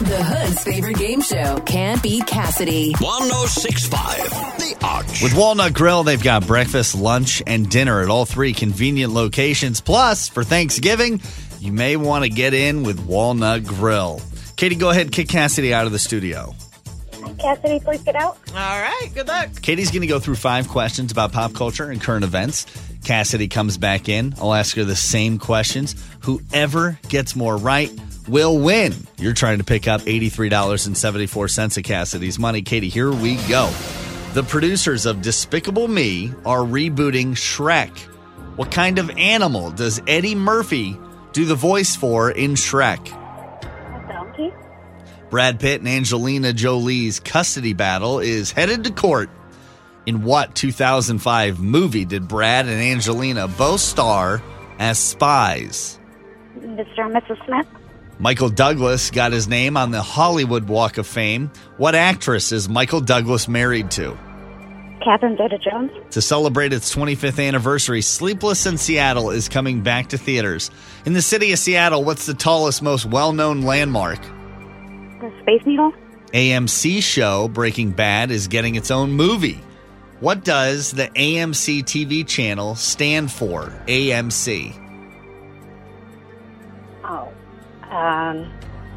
The Hood's favorite game show can't beat Cassiday. 1065 The Arch. With Walnut Grill, they've got breakfast, lunch, and dinner at all three convenient locations. Plus, for Thanksgiving, you may want to get in with Walnut Grill. Katie, go ahead, and kick Cassiday out of the studio. Cassiday, please get out. All right, good luck. Katie's going to go through five questions about pop culture and current events. Cassiday comes back in. I'll ask her the same questions. Whoever gets more right will win. You're trying to pick up $83.74 of Cassiday's money. Katie, here we go. The producers of Despicable Me are rebooting Shrek. What kind of animal does Eddie Murphy do the voice for in Shrek? A donkey. Brad Pitt and Angelina Jolie's custody battle is headed to court. In what 2005 movie did Brad and Angelina both star as spies? Mr. and Mrs. Smith. Michael Douglas got his name on the Hollywood Walk of Fame. What actress is Michael Douglas married to? Catherine Zeta Jones. To celebrate its 25th anniversary, Sleepless in Seattle is coming back to theaters. In the city of Seattle, what's the tallest, most well known landmark? The Space Needle. AMC show Breaking Bad is getting its own movie. What does the AMC TV channel stand for? AMC. Um,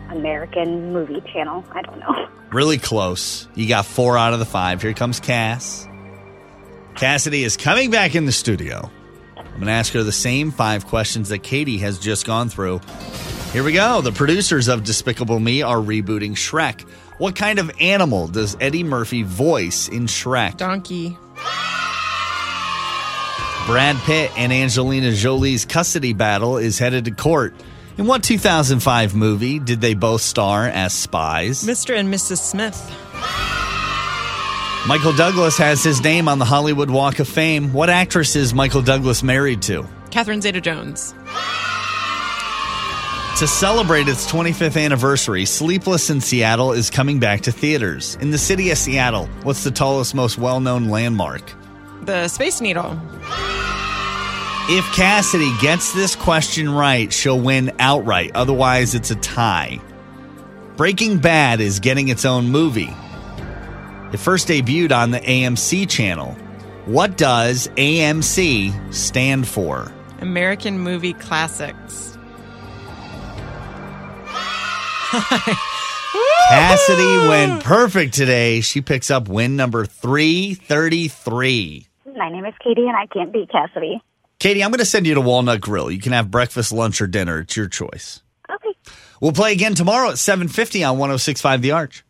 American Movie Channel. I don't know. Really close. You got four out of the five. Here comes Cass. Cassiday is coming back in the studio. I'm going to ask her the same five questions that Katie has just gone through. Here we go. The producers of Despicable Me are rebooting Shrek. What kind of animal does Eddie Murphy voice in Shrek? Donkey. Brad Pitt and Angelina Jolie's custody battle is headed to court. In what 2005 movie did they both star as spies? Mr. and Mrs. Smith. Michael Douglas has his name on the Hollywood Walk of Fame. What actress is Michael Douglas married to? Catherine Zeta Jones. To celebrate its 25th anniversary, Sleepless in Seattle is coming back to theaters. In the city of Seattle, what's the tallest, most well known landmark? The Space Needle. If Cassiday gets this question right, she'll win outright. Otherwise, it's a tie. Breaking Bad is getting its own movie. It first debuted on the AMC channel. What does AMC stand for? American Movie Classics. Cassiday went perfect today. She picks up win number 333. My name is Katie, and I can't beat Cassiday. Katie, I'm going to send you to Walnut Grill. You can have breakfast, lunch, or dinner. It's your choice. Okay. We'll play again tomorrow at 7:50 on 106.5 The Arch.